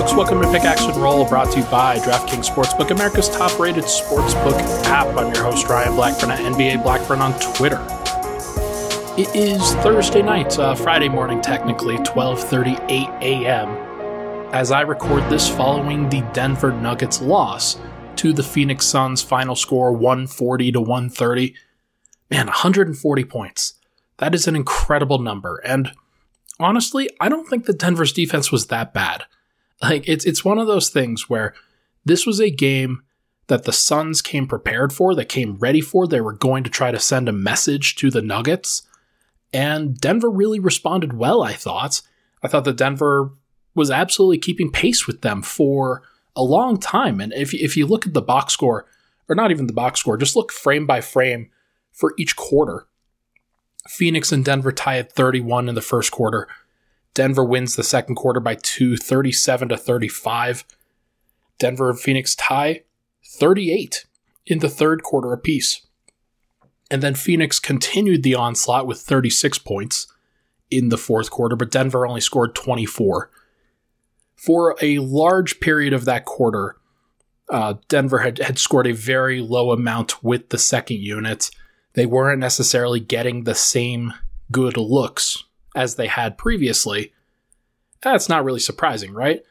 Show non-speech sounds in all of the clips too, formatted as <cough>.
folks. Welcome to Pickaxe and Roll, brought to you by DraftKings Sportsbook, America's top-rated sportsbook app. I'm your host Ryan Blackburn at NBA Blackburn on Twitter. It is Thursday night, uh, Friday morning, technically, 12:38 a.m. As I record this, following the Denver Nuggets loss to the Phoenix Suns, final score 140 to 130. Man, 140 points. That is an incredible number, and honestly, I don't think that Denver's defense was that bad. Like it's it's one of those things where this was a game that the Suns came prepared for, that came ready for. They were going to try to send a message to the Nuggets, and Denver really responded well, I thought. I thought that Denver was absolutely keeping pace with them for a long time. And if if you look at the box score, or not even the box score, just look frame by frame for each quarter. Phoenix and Denver tie at 31 in the first quarter. Denver wins the second quarter by two, 37 to 35. Denver and Phoenix tie 38 in the third quarter apiece. And then Phoenix continued the onslaught with 36 points in the fourth quarter, but Denver only scored 24. For a large period of that quarter, uh, Denver had, had scored a very low amount with the second unit. They weren't necessarily getting the same good looks as they had previously. That's not really surprising, right?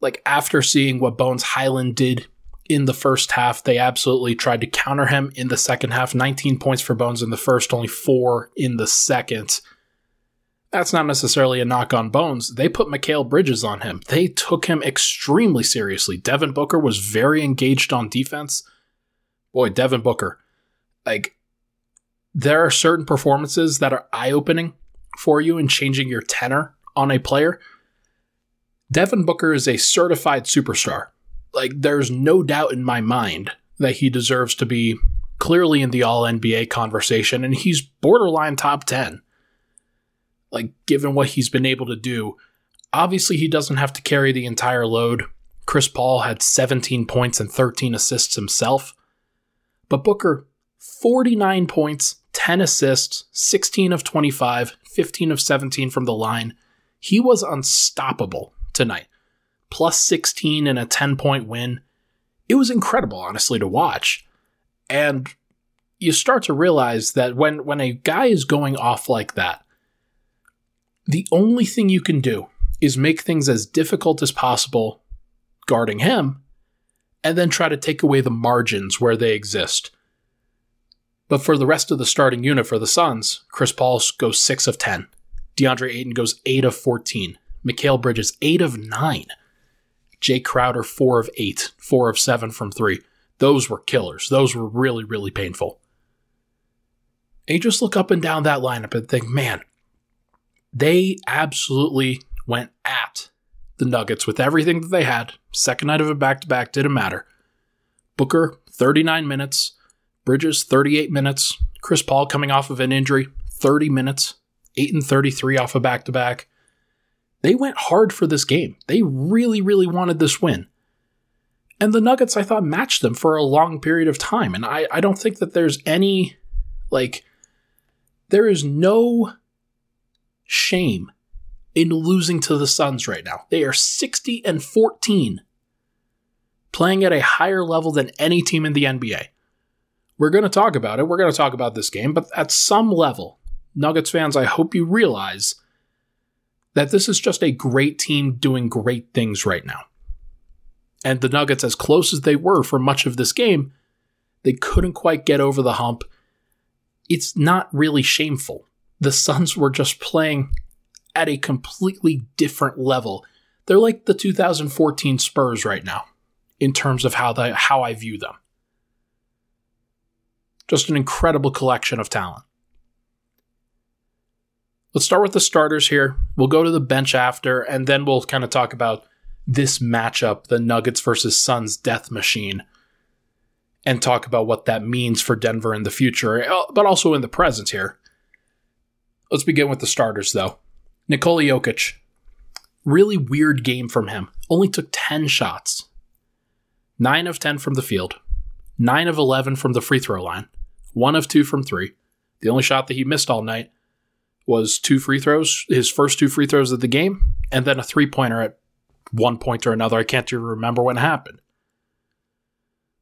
Like after seeing what Bones Hyland did in the first half, they absolutely tried to counter him in the second half. 19 points for Bones in the first, only four in the second. That's not necessarily a knock on Bones. They put Mikal Bridges on him. They took him extremely seriously. Devin Booker was very engaged on defense. Boy, Devin Booker. Like, there are certain performances that are eye opening for you in changing your tenor on a player. Devin Booker is a certified superstar. Like, there's no doubt in my mind that he deserves to be clearly in the All NBA conversation, and he's borderline top 10. Like, given what he's been able to do, obviously he doesn't have to carry the entire load. Chris Paul had 17 points and 13 assists himself. But Booker, 49 points, 10 assists, 16 of 25, 15 of 17 from the line. He was unstoppable tonight. Plus 16 in a 10 point win. It was incredible, honestly, to watch. And you start to realize that when, when a guy is going off like that, the only thing you can do is make things as difficult as possible guarding him and then try to take away the margins where they exist. But for the rest of the starting unit for the Suns, Chris Paul goes 6 of 10. DeAndre Ayton goes 8 of 14. Mikal Bridges, 8 of 9. Jae Crowder, 4 of 8. 4 of 7 from 3. Those were killers. Those were really, really painful. And you just look up and down that lineup and think, man, they absolutely went at the Nuggets with everything that they had. Second night of a back to back didn't matter. Booker, 39 minutes. Bridges, 38 minutes. Chris Paul coming off of an injury, 30 minutes. 8 and 33 off a back to back. They went hard for this game. They really, really wanted this win. And the Nuggets, I thought, matched them for a long period of time. And I, I don't think that there's any, like, there is no shame in losing to the Suns right now. They are 60 and 14, playing at a higher level than any team in the NBA. We're going to talk about it. We're going to talk about this game, but at some level, Nuggets fans, I hope you realize that this is just a great team doing great things right now. And the Nuggets, as close as they were for much of this game, they couldn't quite get over the hump. It's not really shameful. The Suns were just playing at a completely different level. They're like the 2014 Spurs right now in terms of how the, how I view them. Just an incredible collection of talent. Let's start with the starters here. We'll go to the bench after, and then we'll kind of talk about this matchup, the Nuggets versus Suns death machine, and talk about what that means for Denver in the future, uh, but also in the present here. Let's begin with the starters, though. Nikola Jokic. Really weird game from him. Only took 10 shots. 9 of 10 from the field. 9 of 11 from the free throw line. 1 of 2 from 3. The only shot that he missed all night was two free throws, his first two free throws of the game, and then a three pointer at one point or another. I can't even remember when it happened.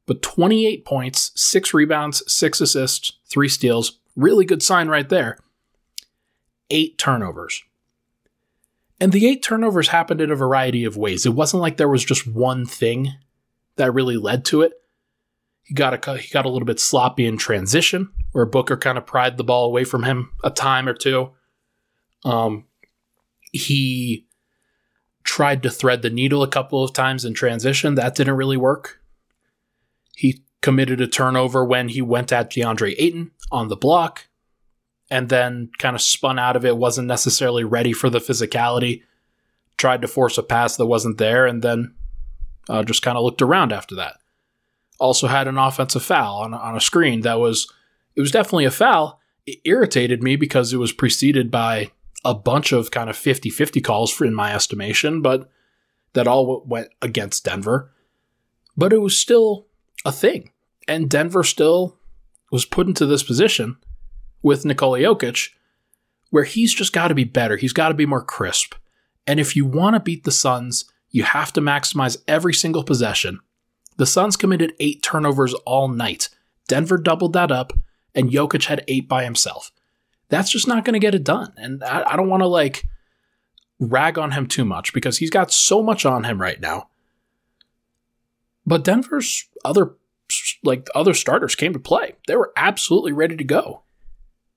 But 28 points, six rebounds, six assists, three steals. Really good sign right there. Eight turnovers. And the eight turnovers happened in a variety of ways. It wasn't like there was just one thing that really led to it. He got a he got a little bit sloppy in transition, where Booker kind of pried the ball away from him a time or two. Um, he tried to thread the needle a couple of times in transition. That didn't really work. He committed a turnover when he went at DeAndre Ayton on the block and then kind of spun out of it, wasn't necessarily ready for the physicality, tried to force a pass that wasn't there, and then uh, just kind of looked around after that. Also had an offensive foul on, on a screen that was, it was definitely a foul. It irritated me because it was preceded by a bunch of kind of 50 50 calls for, in my estimation, but that all went against Denver. But it was still a thing. And Denver still was put into this position with Nikola Jokic where he's just got to be better. He's got to be more crisp. And if you want to beat the Suns, you have to maximize every single possession. The Suns committed eight turnovers all night. Denver doubled that up, and Jokic had eight by himself that's just not going to get it done. And I, I don't want to like rag on him too much because he's got so much on him right now. But Denver's other like other starters came to play. They were absolutely ready to go.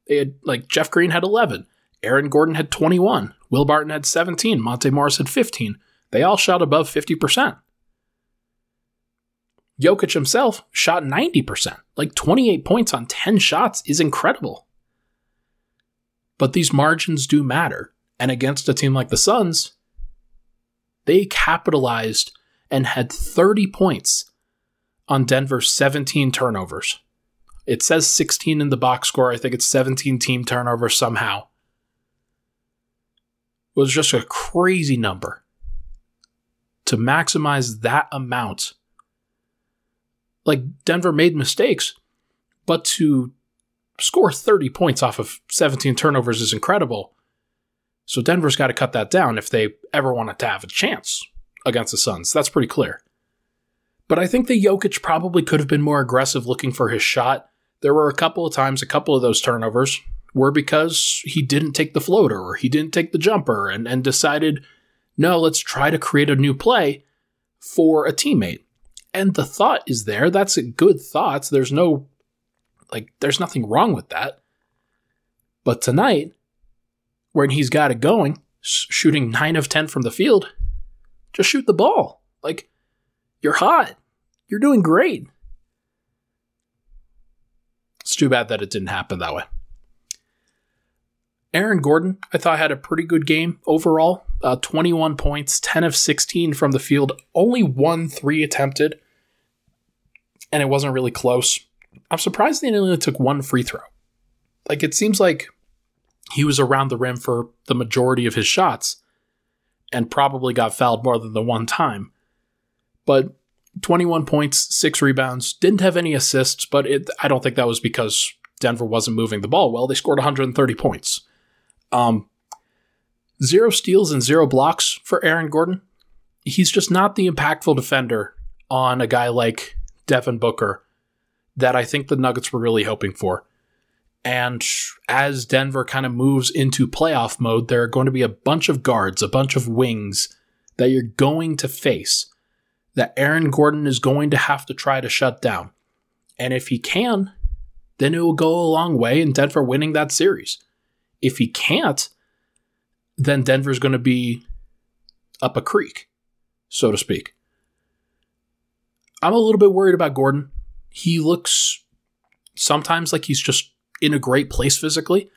They had like Jeff Green had 11, Aaron Gordon had 21, Will Barton had 17, Monte Morris had 15. They all shot above 50%. Jokic himself shot 90%. Like 28 points on 10 shots is incredible. But these margins do matter. And against a team like the Suns, they capitalized and had 30 points on Denver's 17 turnovers. It says 16 in the box score. I think it's 17 team turnovers somehow. It was just a crazy number. To maximize that amount, like Denver made mistakes, but to score 30 points off of 17 turnovers is incredible. So Denver's got to cut that down if they ever want to have a chance against the Suns. That's pretty clear. But I think the Jokic probably could have been more aggressive looking for his shot. There were a couple of times, a couple of those turnovers were because he didn't take the floater or he didn't take the jumper and, and decided, no, let's try to create a new play for a teammate. And the thought is there. That's a good thought. There's no like, there's nothing wrong with that. But tonight, when he's got it going, shooting 9 of 10 from the field, just shoot the ball. Like, you're hot. You're doing great. It's too bad that it didn't happen that way. Aaron Gordon, I thought had a pretty good game overall. Uh, 21 points, 10 of 16 from the field, only one three attempted, and it wasn't really close. I'm surprised they only took one free throw. Like it seems like he was around the rim for the majority of his shots and probably got fouled more than the one time. But 21 points, six rebounds, didn't have any assists, but it, I don't think that was because Denver wasn't moving the ball well. They scored 130 points. Um, zero steals and zero blocks for Aaron Gordon. He's just not the impactful defender on a guy like Devin Booker that I think the Nuggets were really hoping for. And as Denver kind of moves into playoff mode, there are going to be a bunch of guards, a bunch of wings that you're going to face that Aaron Gordon is going to have to try to shut down. And if he can, then it will go a long way in Denver winning that series. If he can't, then Denver's going to be up a creek, so to speak. I'm a little bit worried about Gordon he looks sometimes like he's just in a great place physically.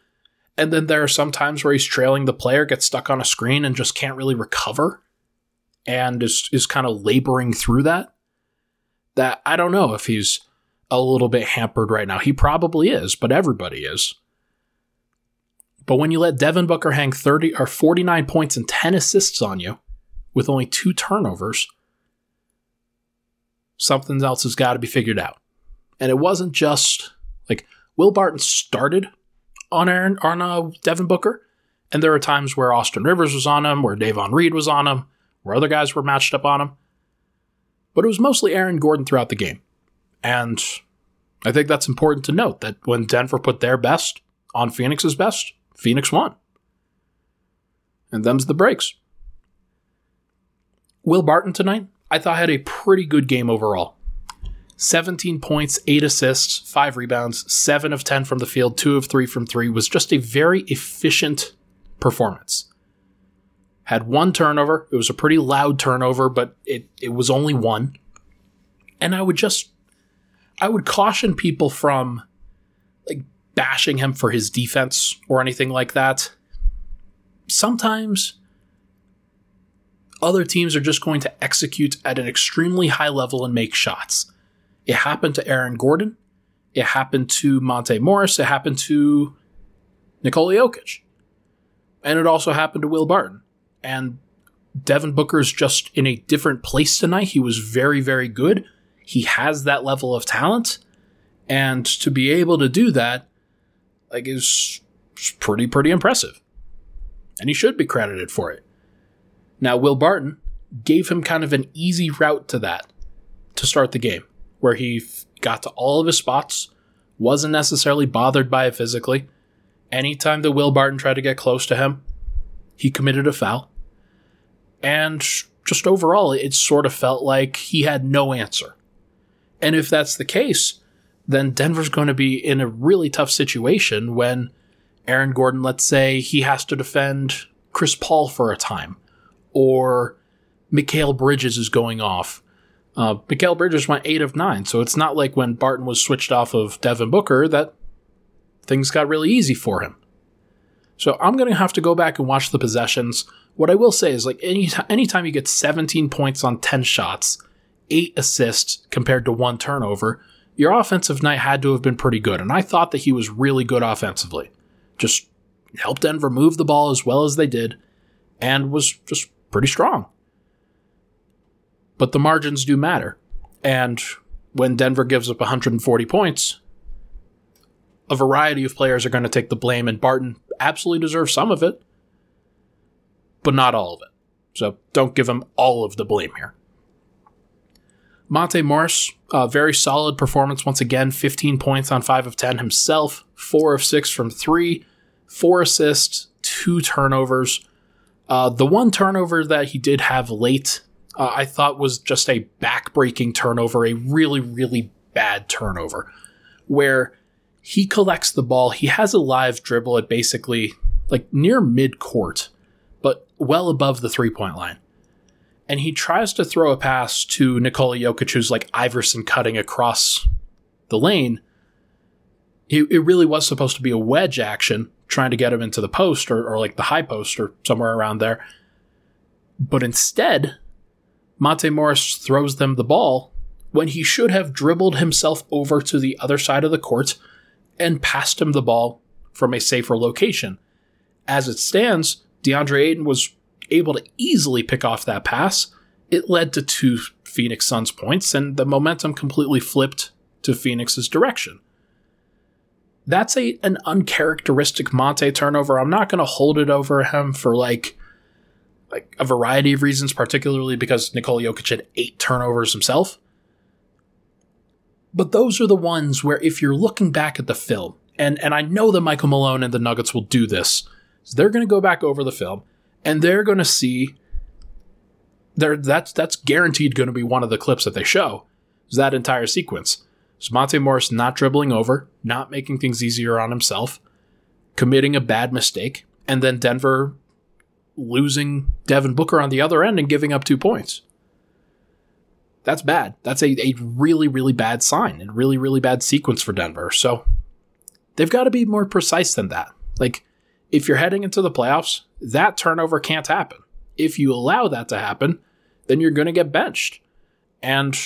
And then there are some times where he's trailing the player, gets stuck on a screen, and just can't really recover and is, is kind of laboring through that. That I don't know if he's a little bit hampered right now. He probably is, but everybody is. But when you let Devin Booker hang 30 or 49 points and 10 assists on you with only two turnovers, something else has got to be figured out. And it wasn't just like Will Barton started on Aaron on uh, Devin Booker, and there were times where Austin Rivers was on him, where Davon Reed was on him, where other guys were matched up on him. But it was mostly Aaron Gordon throughout the game. And I think that's important to note that when Denver put their best on Phoenix's best, Phoenix won. And them's the breaks. Will Barton tonight, I thought I had a pretty good game overall. 17 points, 8 assists, 5 rebounds, 7 of 10 from the field, 2 of 3 from 3 was just a very efficient performance. Had one turnover. It was a pretty loud turnover, but it, it was only one. And I would just I would caution people from like bashing him for his defense or anything like that. Sometimes other teams are just going to execute at an extremely high level and make shots. It happened to Aaron Gordon. It happened to Monte Morris. It happened to Nikola Jokic. And it also happened to Will Barton. And Devin Booker's just in a different place tonight. He was very, very good. He has that level of talent. And to be able to do that, like, is pretty, pretty impressive. And he should be credited for it. Now, Will Barton gave him kind of an easy route to that to start the game, where he got to all of his spots, wasn't necessarily bothered by it physically. Anytime that Will Barton tried to get close to him, he committed a foul. And just overall, it sort of felt like he had no answer. And if that's the case, then Denver's going to be in a really tough situation when Aaron Gordon, let's say, he has to defend Chris Paul for a time or Mikal Bridges is going off. Uh, Mikal Bridges went eight of nine, so it's not like when Barton was switched off of Devin Booker that things got really easy for him. So I'm going to have to go back and watch the possessions. What I will say is, like any anytime you get 17 points on 10 shots, eight assists compared to one turnover, your offensive night had to have been pretty good. And I thought that he was really good offensively. Just helped Denver move the ball as well as they did, and was just pretty strong. But the margins do matter. And when Denver gives up 140 points, a variety of players are going to take the blame, and Barton absolutely deserves some of it, but not all of it. So don't give him all of the blame here. Monte Morris, very solid performance once again, 15 points on 5 of 10 himself, 4 of 6 from 3, 4 assists, 2 turnovers. Uh, the one turnover that he did have late, uh, I thought was just a backbreaking turnover, a really, really bad turnover, where he collects the ball. He has a live dribble at basically like near mid court, but well above the three point line. And he tries to throw a pass to Nikola Jokic, who's like Iverson cutting across the lane. It, it really was supposed to be a wedge action, trying to get him into the post or, or like the high post or somewhere around there. But instead, Monte Morris throws them the ball when he should have dribbled himself over to the other side of the court and passed him the ball from a safer location. As it stands, DeAndre Ayton was able to easily pick off that pass. It led to two Phoenix Suns points, and the momentum completely flipped to Phoenix's direction that's a an uncharacteristic Monte turnover. I'm not going to hold it over him for like like a variety of reasons, particularly because Nikola Jokic had eight turnovers himself. But those are the ones where if you're looking back at the film, and and I know that Michael Malone and the Nuggets will do this, so they're going to go back over the film and they're going to see there that's that's guaranteed going to be one of the clips that they show. Is that entire sequence. Monte Morris not dribbling over, not making things easier on himself, committing a bad mistake, and then Denver losing Devin Booker on the other end and giving up two points. That's bad. That's a, a really, really bad sign and really, really bad sequence for Denver. So they've got to be more precise than that. Like, if you're heading into the playoffs, that turnover can't happen. If you allow that to happen, then you're going to get benched. And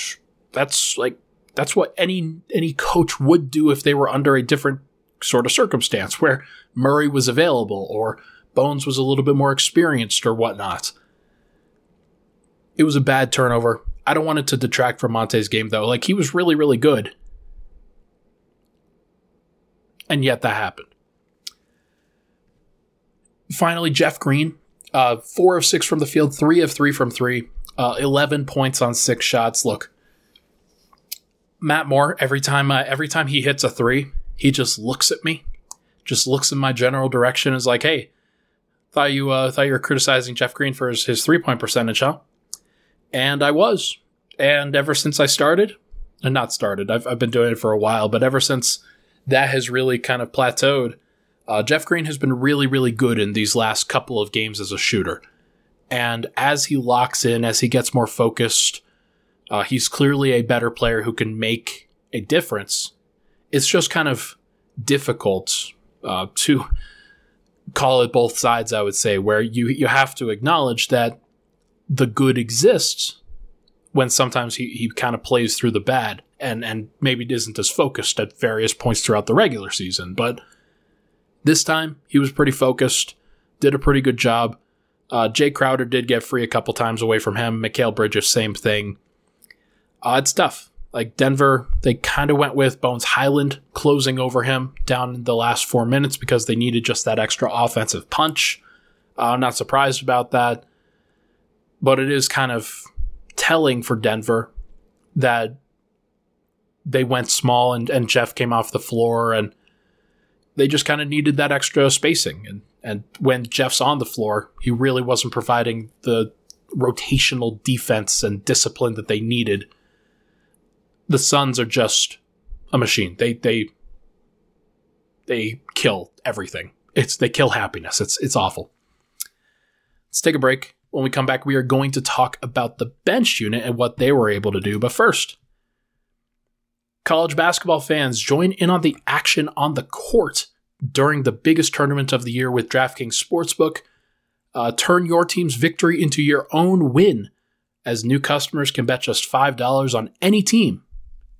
that's like that's what any any coach would do if they were under a different sort of circumstance where Murray was available or Bones was a little bit more experienced or whatnot. It was a bad turnover. I don't want it to detract from Monte's game though. Like he was really, really good. And yet that happened. Finally, Jeff Green. Uh, four of six from the field, three of three from three, uh, 11 points on six shots. Look, Matt Moore, every time, uh, every time he hits a three, he just looks at me, just looks in my general direction, is like, hey, thought you, uh, thought you were criticizing Jeff Green for his, his three point percentage, huh? And I was. And ever since I started, and not started, I've, I've been doing it for a while, but ever since that has really kind of plateaued, uh, Jeff Green has been really, really good in these last couple of games as a shooter. And as he locks in, as he gets more focused, uh, he's clearly a better player who can make a difference. It's just kind of difficult uh, to call it both sides, I would say, where you, you have to acknowledge that the good exists when sometimes he, he kind of plays through the bad and, and maybe isn't as focused at various points throughout the regular season. But this time he was pretty focused, did a pretty good job. Uh, Jae Crowder did get free a couple times away from him. Mikal Bridges, same thing. Odd stuff. Like Denver, they kind of went with Bones Hyland closing over him down in the last four minutes because they needed just that extra offensive punch. Uh, I'm not surprised about that. But it is kind of telling for Denver that they went small and, and Jeff came off the floor and they just kind of needed that extra spacing. And, and when Jeff's on the floor, he really wasn't providing the rotational defense and discipline that they needed. The Suns are just a machine. They they they kill everything. It's they kill happiness. It's it's awful. Let's take a break. When we come back, we are going to talk about the bench unit and what they were able to do. But first, college basketball fans join in on the action on the court during the biggest tournament of the year with DraftKings Sportsbook. Uh, turn your team's victory into your own win, as new customers can bet just $5 on any team.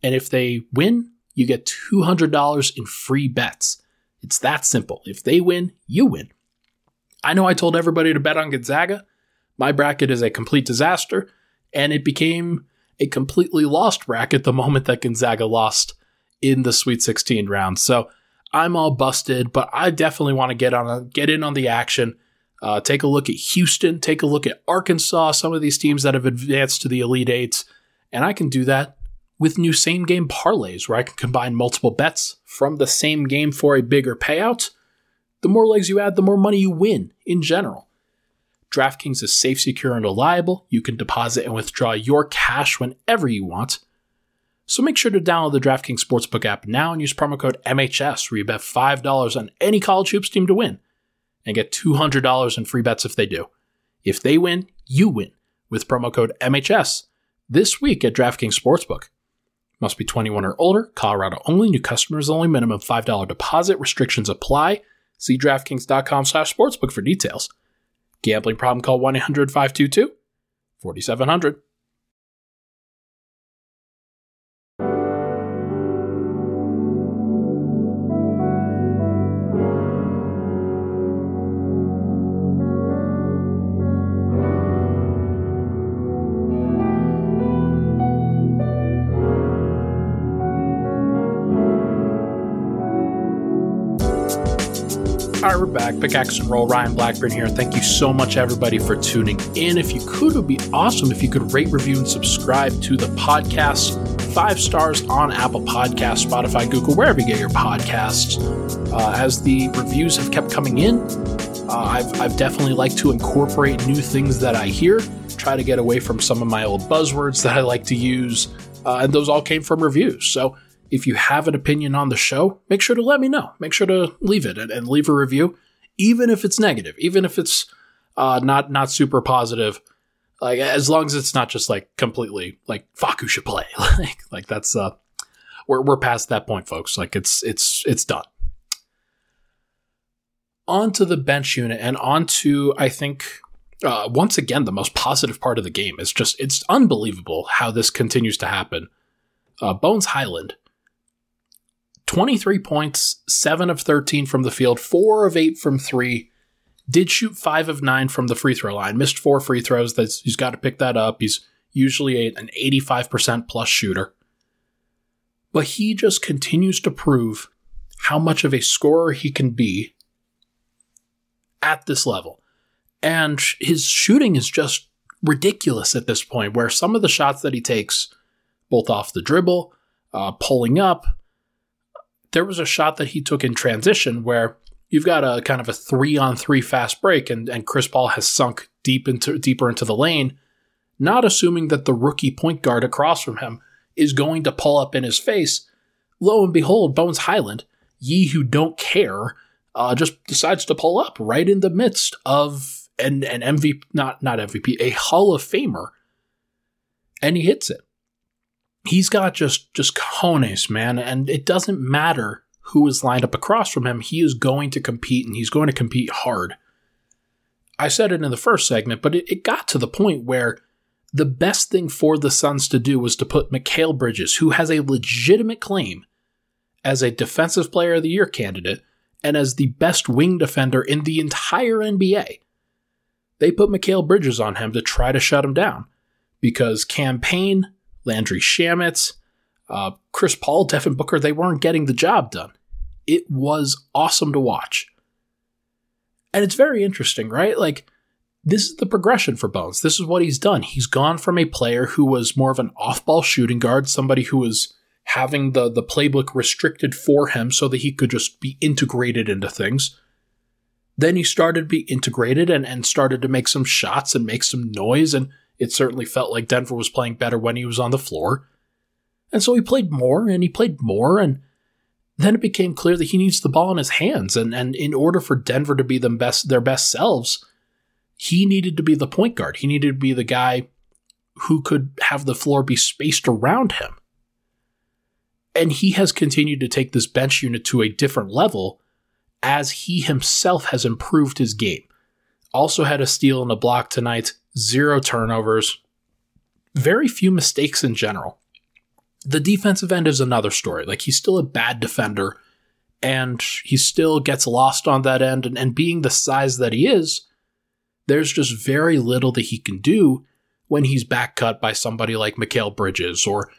And if they win, you get $200 in free bets. It's that simple. If they win, you win. I know I told everybody to bet on Gonzaga, my bracket is a complete disaster, and it became a completely lost bracket the moment that Gonzaga lost in the Sweet 16 round. So I'm all busted, but I definitely want to get on get in on the action. Uh, take a look at Houston, take a look at Arkansas, some of these teams that have advanced to the Elite Eights, and I can do that with new same game parlays where I can combine multiple bets from the same game for a bigger payout. The more legs you add, the more money you win in general. DraftKings is safe, secure, and reliable. You can deposit and withdraw your cash whenever you want. So make sure to download the DraftKings Sportsbook app now and use promo code MHS where you bet $5 on any college hoops team to win and get $200 in free bets if they do. If they win, you win with promo code MHS this week at DraftKings Sportsbook. Must be 21 or older, Colorado only, new customers only, minimum $5 deposit, restrictions apply. See DraftKings.com slash sportsbook for details. Gambling problem, call 1 800 522 4700. Right, we're back. Pickaxe and Roll, Ryan Blackburn here. Thank you so much, everybody, for tuning in. If you could, it would be awesome if you could rate, review, and subscribe to the podcast. Five stars on Apple Podcasts, Spotify, Google, wherever you get your podcasts. Uh, as the reviews have kept coming in, uh, I've, I've definitely liked to incorporate new things that I hear, try to get away from some of my old buzzwords that I like to use, uh, and those all came from reviews. So if you have an opinion on the show, make sure to let me know. Make sure to leave it and, and leave a review, even if it's negative, even if it's uh, not not super positive. Like as long as it's not just like completely like Facu should play. <laughs> like like that's uh we're we're past that point, folks. Like it's it's it's done. On to the bench unit and on to I think uh, once again the most positive part of the game. It's just it's unbelievable how this continues to happen. Uh, Bones Hyland 23 points, 7 of 13 from the field, 4 of 8 from 3. Did shoot 5 of 9 from the free throw line. Missed 4 free throws. That's, he's got to pick that up. He's usually an 85% plus shooter. But he just continues to prove how much of a scorer he can be at this level. And his shooting is just ridiculous at this point, where some of the shots that he takes, both off the dribble, uh, pulling up, there was a shot that he took in transition where you've got a kind of a three on three fast break, and, and Chris Paul has sunk deep into deeper into the lane, not assuming that the rookie point guard across from him is going to pull up in his face. Lo and behold, Bones Hyland, ye who don't care, uh, just decides to pull up right in the midst of an, an MVP, not not MVP, a Hall of Famer, and he hits it. He's got just just cojones, man, and it doesn't matter who is lined up across from him. He is going to compete, and he's going to compete hard. I said it in the first segment, but it, it got to the point where the best thing for the Suns to do was to put Mikal Bridges, who has a legitimate claim as a Defensive Player of the Year candidate and as the best wing defender in the entire NBA. They put Mikal Bridges on him to try to shut him down because Cam Payne, Landry Shamet, uh, Chris Paul, Devin Booker, they weren't getting the job done. It was awesome to watch. And it's very interesting, right? Like, this is the progression for Bones. This is what he's done. He's gone from a player who was more of an off ball shooting guard, somebody who was having the, the playbook restricted for him so that he could just be integrated into things. Then he started to be integrated and, and started to make some shots and make some noise. And it certainly felt like Denver was playing better when he was on the floor. And so he played more and he played more. And then it became clear that he needs the ball in his hands. And, and in order for Denver to be the best, their best selves, he needed to be the point guard. He needed to be the guy who could have the floor be spaced around him. And he has continued to take this bench unit to a different level as he himself has improved his game. Also had a steal and a block tonight, zero turnovers, very few mistakes in general. The defensive end is another story. Like he's still a bad defender and he still gets lost on that end. And, and being the size that he is, there's just very little that he can do when he's back cut by somebody like Mikal Bridges or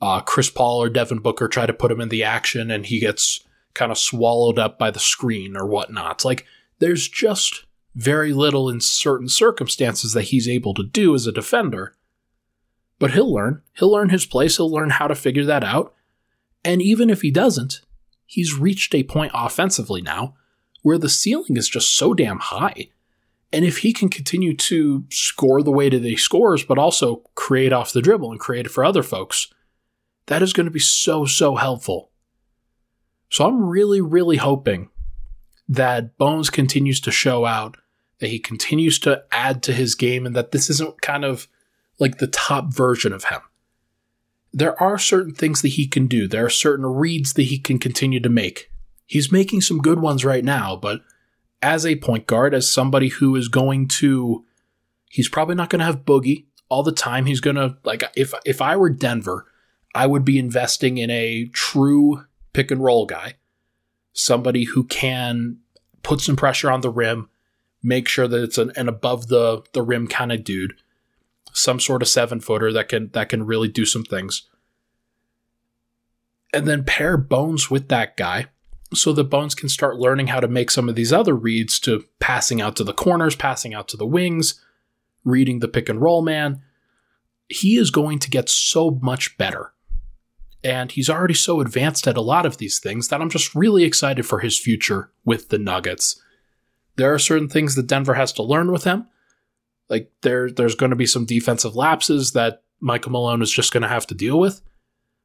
uh, Chris Paul or Devin Booker try to put him in the action and he gets kind of swallowed up by the screen or whatnot. Like, there's just very little in certain circumstances that he's able to do as a defender. But he'll learn. He'll learn his place. He'll learn how to figure that out. And even if he doesn't, he's reached a point offensively now where the ceiling is just so damn high. And if he can continue to score the way that he scores, but also create off the dribble and create for other folks, that is going to be so, so helpful. So I'm really, really hoping that Bones continues to show out, that he continues to add to his game, and that this isn't kind of like the top version of him. There are certain things that he can do, there are certain reads that he can continue to make. He's making some good ones right now, but as a point guard, as somebody who is going to, he's probably not going to have Boogie all the time. He's going to, like, if, if I were Denver, I would be investing in a true pick and roll guy, somebody who can put some pressure on the rim, make sure that it's an, an above the, the rim kind of dude, some sort of seven footer that can that can really do some things. And then pair Bones with that guy so that Bones can start learning how to make some of these other reads to passing out to the corners, passing out to the wings, reading the pick and roll man. He is going to get so much better. And he's already so advanced at a lot of these things that I'm just really excited for his future with the Nuggets. There are certain things that Denver has to learn with him. Like there there's going to be some defensive lapses that Michael Malone is just going to have to deal with.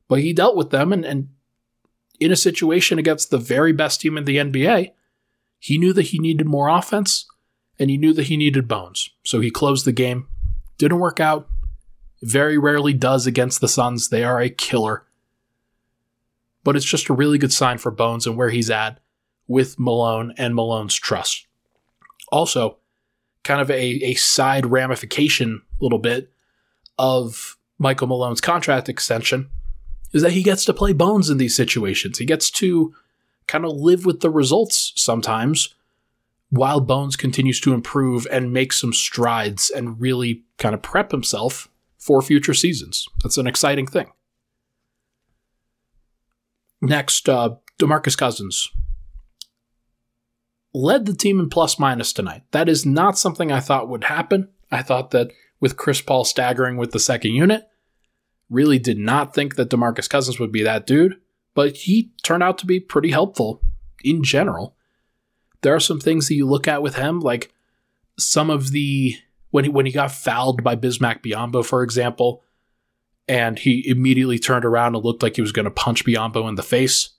But he dealt with them and, and in a situation against the very best team in the NBA, he knew that he needed more offense and he knew that he needed bones. So he closed the game. Didn't work out. Very rarely does against the Suns. They are a killer. But it's just a really good sign for Bones and where he's at with Malone and Malone's trust. Also, kind of a, a side ramification, little bit, of Michael Malone's contract extension is that he gets to play bones in these situations. He gets to kind of live with the results sometimes while Bones continues to improve and make some strides and really kind of prep himself for future seasons. That's an exciting thing. Next, uh, DeMarcus Cousins. Led the team in plus minus tonight. That is not something I thought would happen. I thought that with Chris Paul staggering with the second unit, really did not think that DeMarcus Cousins would be that dude, but he turned out to be pretty helpful in general. There are some things that you look at with him, like some of the when he when he got fouled by Bismack Biyombo, for example, and he immediately turned around and looked like he was going to punch Biyombo in the face.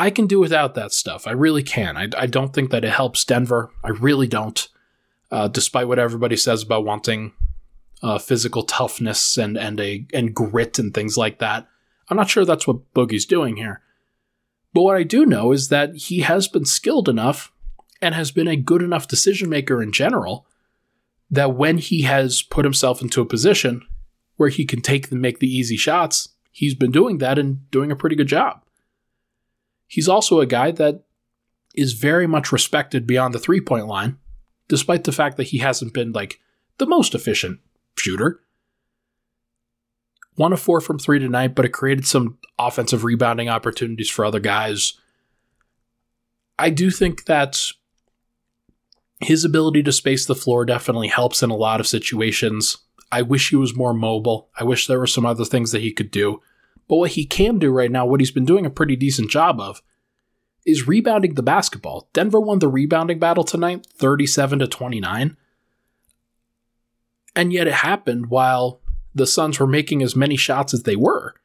I can do without that stuff. I really can. I, I don't think that it helps Denver. I really don't. Uh, despite what everybody says about wanting uh, physical toughness and and a and grit and things like that, I'm not sure that's what Boogie's doing here. But what I do know is that he has been skilled enough and has been a good enough decision maker in general that when he has put himself into a position where he can take and make the easy shots, he's been doing that and doing a pretty good job. He's also a guy that is very much respected beyond the three point line, despite the fact that he hasn't been like the most efficient shooter. One of four from three tonight, but it created some offensive rebounding opportunities for other guys. I do think that his ability to space the floor definitely helps in a lot of situations. I wish he was more mobile. I wish there were some other things that he could do. But what he can do right now, what he's been doing a pretty decent job of, is rebounding the basketball. Denver won the rebounding battle tonight, 37 to 29. And yet it happened while the Suns were making as many shots as they were.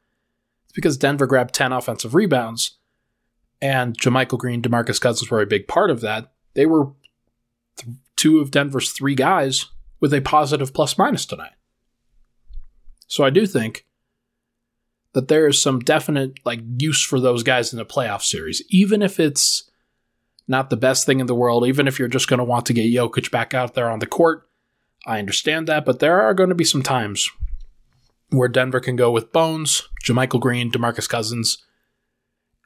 It's because Denver grabbed 10 offensive rebounds, and JaMychal Green, DeMarcus Cousins were a big part of that. They were th- two of Denver's three guys with a positive plus minus tonight. So I do think that there is some definite like use for those guys in the playoff series, even if it's not the best thing in the world, even if you're just going to want to get Jokic back out there on the court. I understand that, but there are going to be some times where Denver can go with Bones, JaMychal Green, DeMarcus Cousins,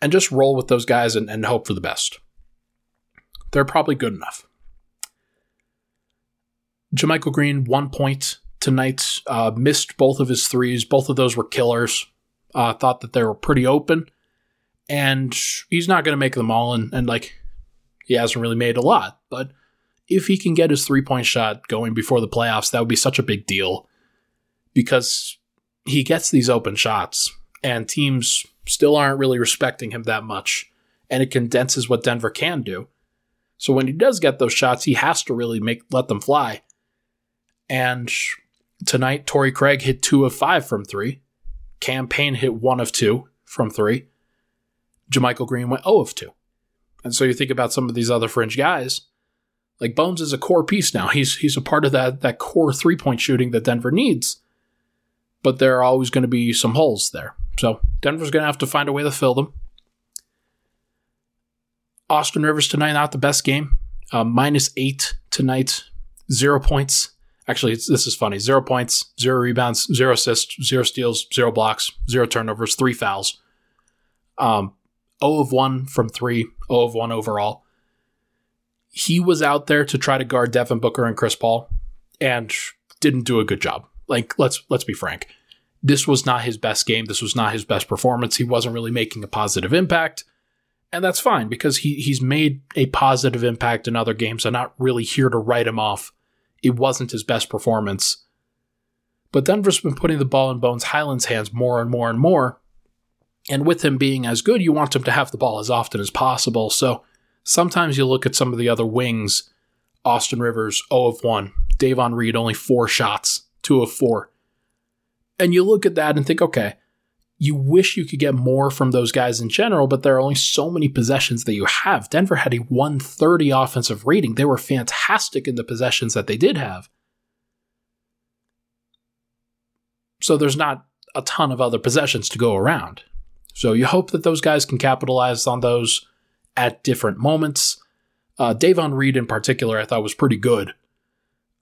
and just roll with those guys and, and hope for the best. They're probably good enough. JaMychal Green, one point tonight, uh, missed both of his threes. Both of those were killers. Uh, thought that they were pretty open. And he's not going to make them all. And, and, like, he hasn't really made a lot. But if he can get his three point shot going before the playoffs, that would be such a big deal because he gets these open shots and teams still aren't really respecting him that much. And it condenses what Denver can do. So when he does get those shots, he has to really make let them fly. And tonight, Torrey Craig hit two of five from three. Cam Payne hit one of two from three. JaMychal Green went 0 of 2. And so you think about some of these other fringe guys. Like Bones is a core piece now. He's he's a part of that that core three point shooting that Denver needs. But there are always going to be some holes there. So Denver's going to have to find a way to fill them. Austin Rivers tonight, not the best game. Uh, minus eight tonight, zero points, Actually, this is funny. Zero points, zero rebounds, zero assists, zero steals, zero blocks, zero turnovers, three fouls. Um, 0 of 1 from 3, 0 of 1 overall. He was out there to try to guard Devin Booker and Chris Paul and didn't do a good job. Like let's let's be frank. This was not his best game. This was not his best performance. He wasn't really making a positive impact. And that's fine because he he's made a positive impact in other games. I'm not really here to write him off it wasn't his best performance. But Denver's been putting the ball in Bones Hyland's hands more and more and more. And with him being as good, you want him to have the ball as often as possible. So sometimes you look at some of the other wings Austin Rivers, 0 of 1. Davon Reed, only four shots, 2 of 4. And you look at that and think, okay, you wish you could get more from those guys in general, but there are only so many possessions that you have. Denver had a 130 offensive rating. They were fantastic in the possessions that they did have. So there's not a ton of other possessions to go around. So you hope that those guys can capitalize on those at different moments. Uh, Davon Reed, in particular, I thought was pretty good.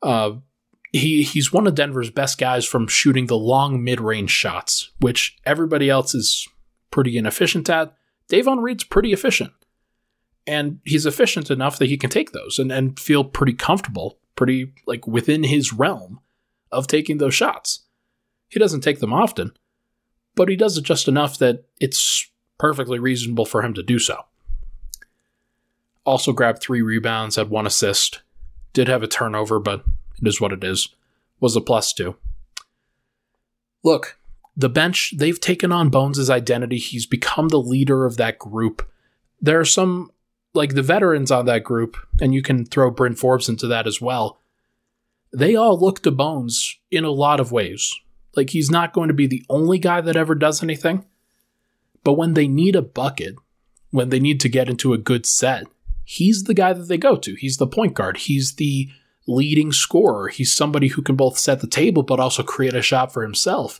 Uh, he he's one of Denver's best guys from shooting the long mid-range shots, which everybody else is pretty inefficient at. Davon Reed's pretty efficient. And he's efficient enough that he can take those and, and feel pretty comfortable, pretty like within his realm of taking those shots. He doesn't take them often, but he does it just enough that it's perfectly reasonable for him to do so. Also grabbed three rebounds, had one assist. Did have a turnover, but it is what it is. Was a plus two. Look, the bench, they've taken on Bones' identity. He's become the leader of that group. There are some, like the veterans on that group, and you can throw Bryn Forbes into that as well. They all look to Bones in a lot of ways. Like he's not going to be the only guy that ever does anything. But when they need a bucket, when they need to get into a good set, he's the guy that they go to. He's the point guard. He's the leading scorer. He's somebody who can both set the table but also create a shot for himself.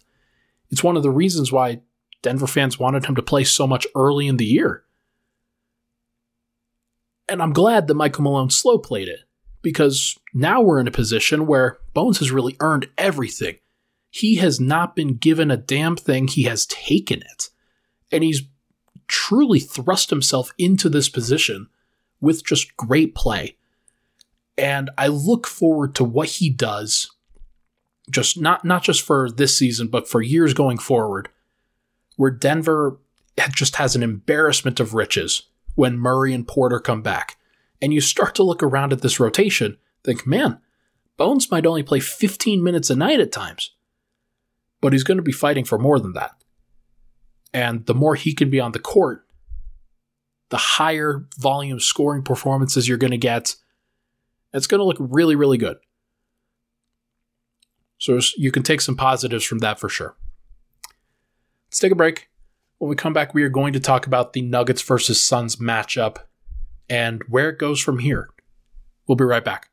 It's one of the reasons why Denver fans wanted him to play so much early in the year. And I'm glad that Michael Malone slow played it because now we're in a position where Bones has really earned everything. He has not been given a damn thing, he has taken it. And he's truly thrust himself into this position with just great play. And I look forward to what he does just not not just for this season but for years going forward where Denver just has an embarrassment of riches when Murray and Porter come back. And you start to look around at this rotation, think, man, Bones might only play 15 minutes a night at times. But he's going to be fighting for more than that. And the more he can be on the court, the higher volume scoring performances you're going to get. It's going to look really, really good. So you can take some positives from that for sure. Let's take a break. When we come back, we are going to talk about the Nuggets versus Suns matchup and where it goes from here. We'll be right back.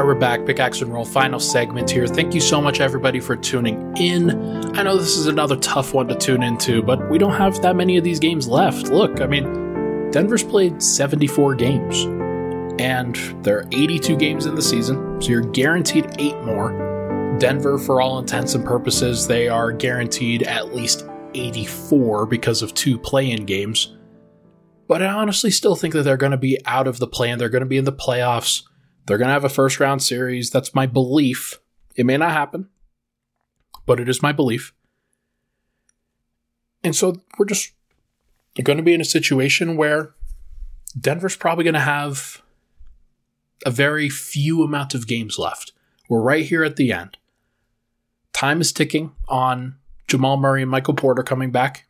Right, we're back. Pickaxe and Roll, final segment here. Thank you so much, everybody, for tuning in. I know this is another tough one to tune into, but we don't have that many of these games left. Look, I mean, Denver's played 74 games, and there are 82 games in the season, so you're guaranteed eight more. Denver, for all intents and purposes, they are guaranteed at least 84 because of two play in games. But I honestly still think that they're going to be out of the plan. They're going to be in the playoffs they're going to have a first round series. That's my belief. It may not happen, but it is my belief. And so we're just going to be in a situation where Denver's probably going to have a very few amount of games left. We're right here at the end. Time is ticking on Jamal Murray and Michael Porter coming back.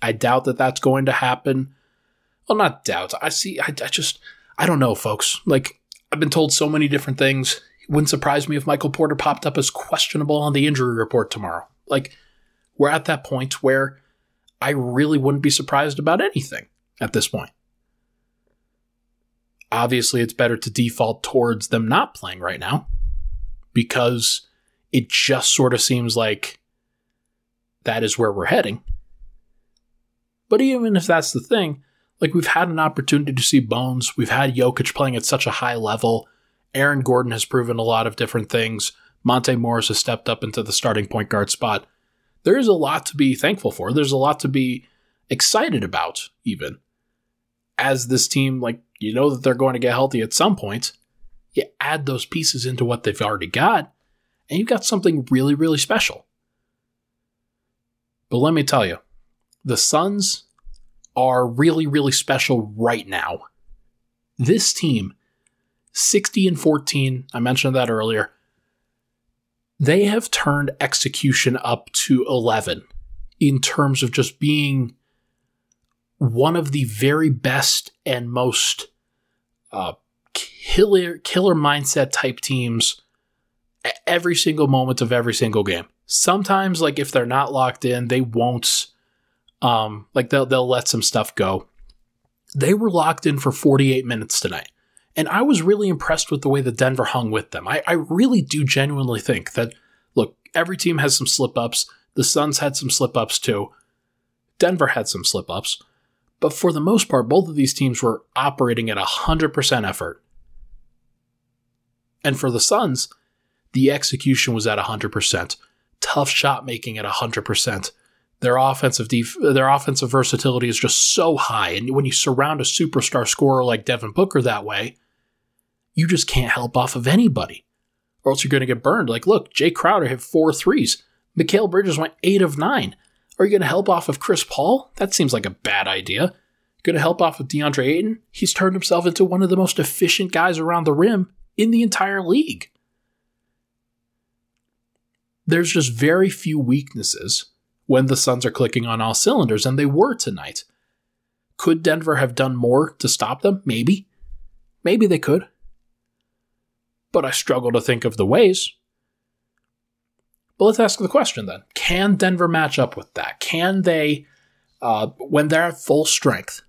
I doubt that that's going to happen. Well, not doubt. I see. I, I just, I don't know, folks. Like, I've been told so many different things. It wouldn't surprise me if Michael Porter popped up as questionable on the injury report tomorrow. Like, we're at that point where I really wouldn't be surprised about anything at this point. Obviously, it's better to default towards them not playing right now because it just sort of seems like that is where we're heading. But even if that's the thing, like we've had an opportunity to see Bones. We've had Jokic playing at such a high level. Aaron Gordon has proven a lot of different things. Monte Morris has stepped up into the starting point guard spot. There is a lot to be thankful for. There's a lot to be excited about, even. As this team, like, you know that they're going to get healthy at some point. You add those pieces into what they've already got, and you've got something really, really special. But let me tell you, the Suns are really, really special right now. This team, 60 and 14, I mentioned that earlier, they have turned execution up to 11 in terms of just being one of the very best and most uh, killer killer mindset type teams every single moment of every single game. Sometimes, like if they're not locked in, they won't um, like they'll they'll let some stuff go. They were locked in for 48 minutes tonight. And I was really impressed with the way that Denver hung with them. I, I really do genuinely think that, look, every team has some slip ups. The Suns had some slip ups too. Denver had some slip ups. But for the most part, both of these teams were operating at 100% effort. And for the Suns, the execution was at 100%. tough shot making at 100%. Their offensive def- their offensive versatility is just so high and when you surround a superstar scorer like Devin Booker that way, you just can't help off of anybody. Or else you're going to get burned. Like, look, Jae Crowder hit four threes. Mikal Bridges went 8 of 9. Are you going to help off of Chris Paul? That seems like a bad idea. Going to help off of DeAndre Ayton? He's turned himself into one of the most efficient guys around the rim in the entire league. There's just very few weaknesses when the Suns are clicking on all cylinders, and they were tonight. Could Denver have done more to stop them? Maybe. Maybe they could. But I struggle to think of the ways. But let's ask the question then Can Denver match up with that? Can they, uh, when they're at full strength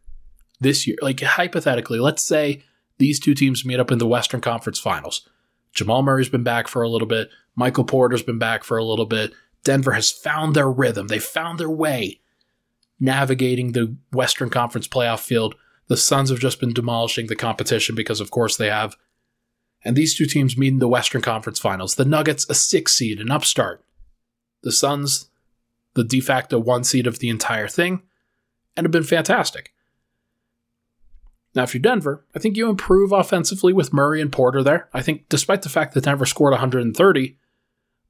this year, like hypothetically, let's say these two teams meet up in the Western Conference Finals. Jamal Murray's been back for a little bit. Michael Porter's been back for a little bit. Denver has found their rhythm. They found their way navigating the Western Conference playoff field. The Suns have just been demolishing the competition because, of course, they have and these two teams meet in the Western Conference Finals. The Nuggets, a six seed, an upstart. The Suns, the de facto one seed of the entire thing, and have been fantastic. Now, if you're Denver, I think you improve offensively with Murray and Porter there. I think, despite the fact that Denver scored 130,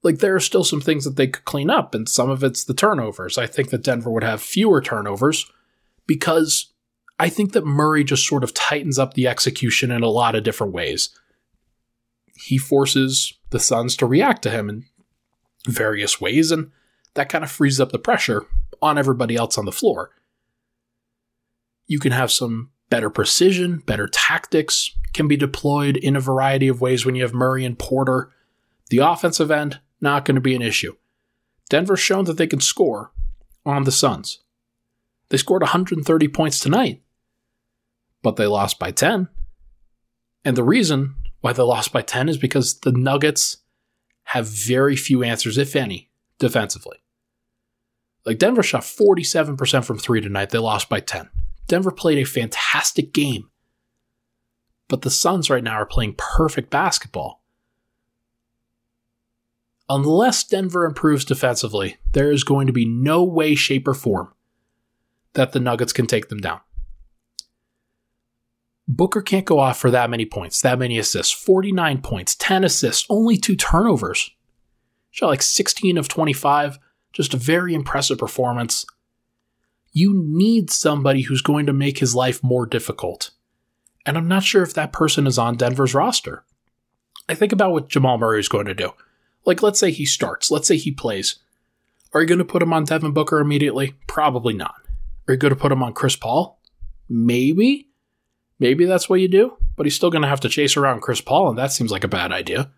like there are still some things that they could clean up, and some of it's the turnovers. I think that Denver would have fewer turnovers because I think that Murray just sort of tightens up the execution in a lot of different ways he forces the Suns to react to him in various ways, and that kind of frees up the pressure on everybody else on the floor. You can have some better precision, better tactics can be deployed in a variety of ways when you have Murray and Porter. The offensive end, not going to be an issue. Denver's shown that they can score on the Suns. They scored 130 points tonight, but they lost by 10. And the reason why they lost by 10 is because the Nuggets have very few answers, if any, defensively. Like Denver shot 47% from three tonight. They lost by 10. Denver played a fantastic game. But the Suns right now are playing perfect basketball. Unless Denver improves defensively, there is going to be no way, shape, or form that the Nuggets can take them down. Booker can't go off for that many points, that many assists. 49 points, 10 assists, only two turnovers. Shot like 16 of 25. Just a very impressive performance. You need somebody who's going to make his life more difficult. And I'm not sure if that person is on Denver's roster. I think about what Jamal Murray is going to do. Like, let's say he starts, let's say he plays. Are you going to put him on Devin Booker immediately? Probably not. Are you going to put him on Chris Paul? Maybe. Maybe that's what you do, but he's still going to have to chase around Chris Paul, and that seems like a bad idea.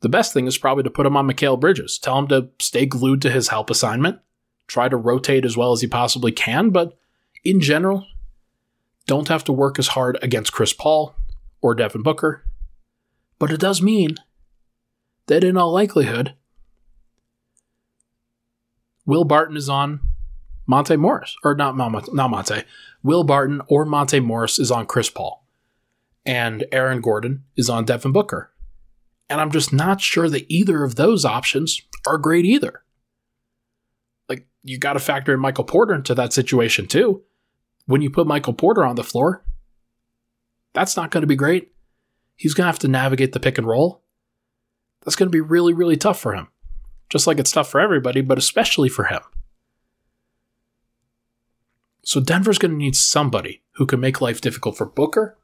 The best thing is probably to put him on Mikal Bridges. Tell him to stay glued to his help assignment. Try to rotate as well as he possibly can, but in general, don't have to work as hard against Chris Paul or Devin Booker. But it does mean that in all likelihood, Will Barton is on Monte Morris, or not, not Monte, Will Barton or Monte Morris is on Chris Paul. And Aaron Gordon is on Devin Booker. And I'm just not sure that either of those options are great either. Like, you got to factor in Michael Porter into that situation too. When you put Michael Porter on the floor, that's not going to be great. He's going to have to navigate the pick and roll. That's going to be really, really tough for him. Just like it's tough for everybody, but especially for him. So Denver's going to need somebody who can make life difficult for Booker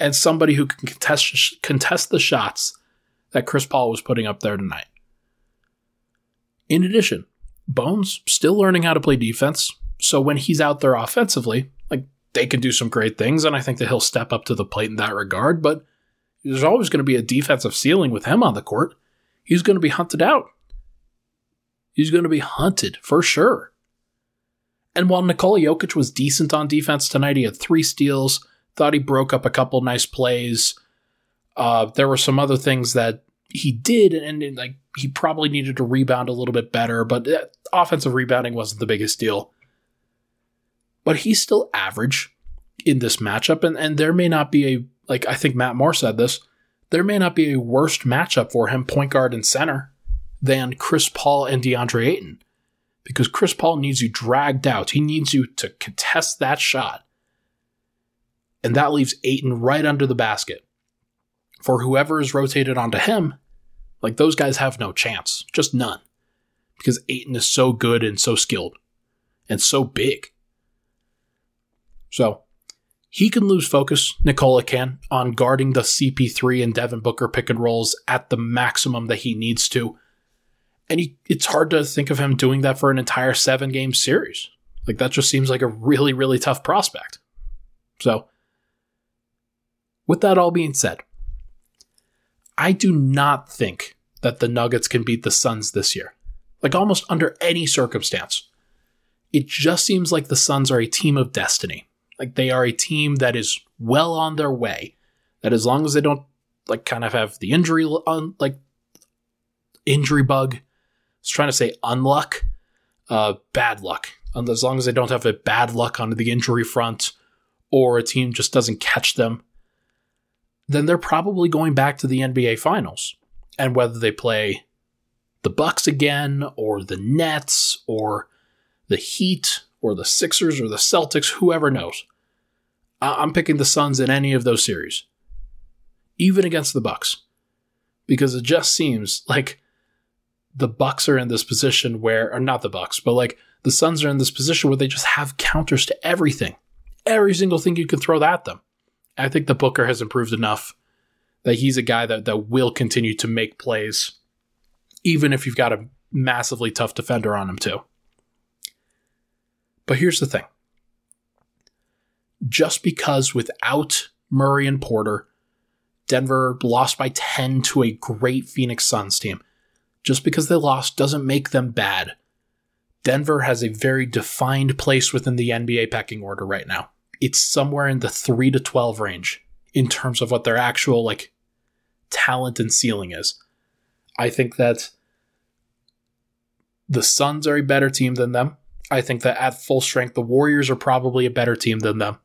and somebody who can contest contest the shots that Chris Paul was putting up there tonight. In addition, Bones still learning how to play defense, so when he's out there offensively, like they can do some great things and I think that he'll step up to the plate in that regard, but there's always going to be a defensive ceiling with him on the court. He's going to be hunted out. He's going to be hunted for sure. And while Nikola Jokic was decent on defense tonight, he had three steals. Thought he broke up a couple nice plays. Uh, there were some other things that he did, and, and, like he probably needed to rebound a little bit better. But uh, offensive rebounding wasn't the biggest deal. But he's still average in this matchup, and and there may not be a like I think Matt Moore said this. There may not be a worst matchup for him, point guard and center, than Chris Paul and DeAndre Ayton because Chris Paul needs you dragged out. He needs you to contest that shot. And that leaves Ayton right under the basket. For whoever is rotated onto him, like those guys have no chance, just none. Because Ayton is so good and so skilled and so big. So he can lose focus, Nikola can, on guarding the CP3 and Devin Booker pick and rolls at the maximum that he needs to. And he, it's hard to think of him doing that for an entire seven game series. Like, that just seems like a really, really tough prospect. So, with that all being said, I do not think that the Nuggets can beat the Suns this year. Like, almost under any circumstance. It just seems like the Suns are a team of destiny like they are a team that is well on their way. That as long as they don't like kind of have the injury on like injury bug, I was trying to say unluck, uh, bad luck. And as long as they don't have a bad luck on the injury front, or a team just doesn't catch them, then they're probably going back to the NBA Finals. And whether they play the Bucks again, or the Nets, or the Heat, or the Sixers or the Celtics, whoever knows. I'm picking the Suns in any of those series, even against the Bucks, because it just seems like the Bucks are in this position where, or not the Bucks, but like the Suns are in this position where they just have counters to everything, every single thing you can throw at them. I think the Booker has improved enough that he's a guy that, that will continue to make plays, even if you've got a massively tough defender on him too. But here's the thing just because without Murray and Porter, Denver lost by 10 to a great Phoenix Suns team, just because they lost doesn't make them bad. Denver has a very defined place within the NBA pecking order right now. It's somewhere in the 3 to 12 range in terms of what their actual like talent and ceiling is. I think that the Suns are a better team than them. I think that at full strength, the Warriors are probably a better team than them.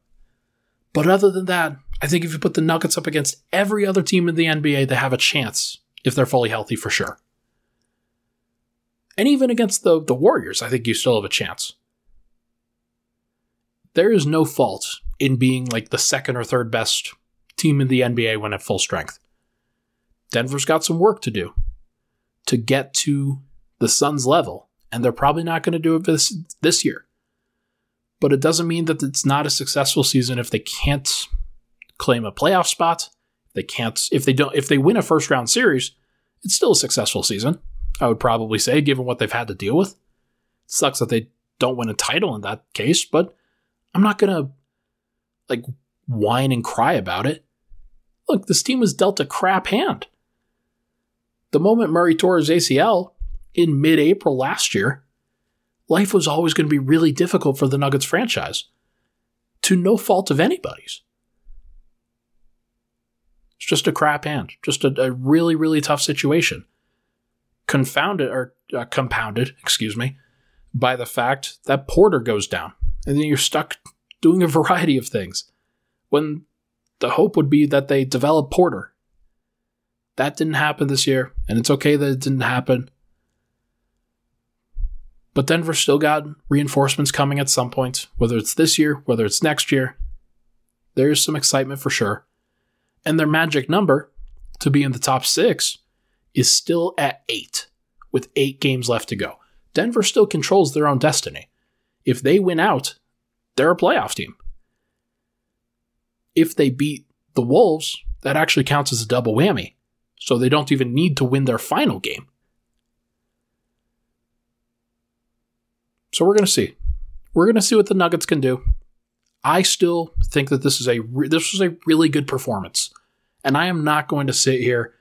But other than that, I think if you put the Nuggets up against every other team in the NBA, they have a chance if they're fully healthy for sure. And even against the, the Warriors, I think you still have a chance. There is no fault in being like the second or third best team in the NBA when at full strength. Denver's got some work to do to get to the Suns' level and they're probably not going to do it this this year. But it doesn't mean that it's not a successful season if they can't claim a playoff spot. They can't if they don't if they win a first round series, it's still a successful season. I would probably say, given what they've had to deal with. It sucks that they don't win a title in that case, but I'm not gonna like whine and cry about it. Look, this team was dealt a crap hand. The moment Murray tore his ACL, in mid April last year, life was always going to be really difficult for the Nuggets franchise to no fault of anybody's. It's just a crap hand, just a, a really, really tough situation. Confounded, or uh, compounded, excuse me, by the fact that Porter goes down. And then you're stuck doing a <laughs> variety of things. When the hope would be that they develop Porter. That didn't happen this year, and it's okay that it didn't happen. But Denver still got reinforcements coming at some point, whether it's this year, whether it's next year. There's some excitement for sure. And their magic number to be in the top six is still at eight, with eight games left to go. Denver still controls their own destiny. If they win out, they're a playoff team. If they beat the Wolves, that actually counts as a double whammy. So they don't even need to win their final game. So we're going to see. We're going to see what the Nuggets can do. I still think that this is a re- this was a really good performance, and I am not going to sit here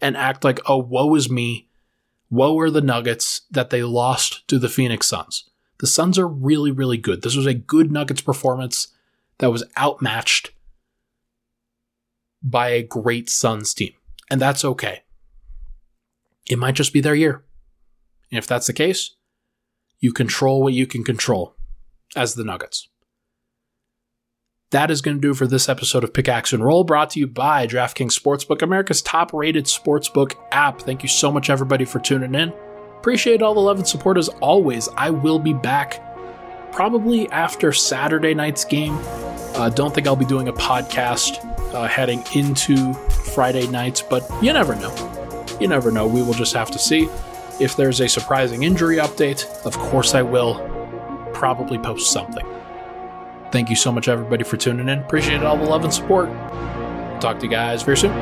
and act like oh woe is me, woe are the Nuggets that they lost to the Phoenix Suns. The Suns are really really good. This was a good Nuggets performance that was outmatched by a great Suns team, and that's okay. It might just be their year, and if that's the case, you control what you can control as the Nuggets. that is going to do for this episode of Pickaxe and Roll, brought to you by DraftKings Sportsbook, America's top rated sportsbook app. Thank you so much, everybody, for tuning in. Appreciate all the love and support as always. I will be back probably after Saturday night's game. Uh, don't think I'll be doing a podcast uh, heading into Friday nights, but you never know. You never know. We will just have to see. If there's a surprising injury update, of course I will probably post something. Thank you so much, everybody, for tuning in. Appreciate all the love and support. Talk to you guys very soon.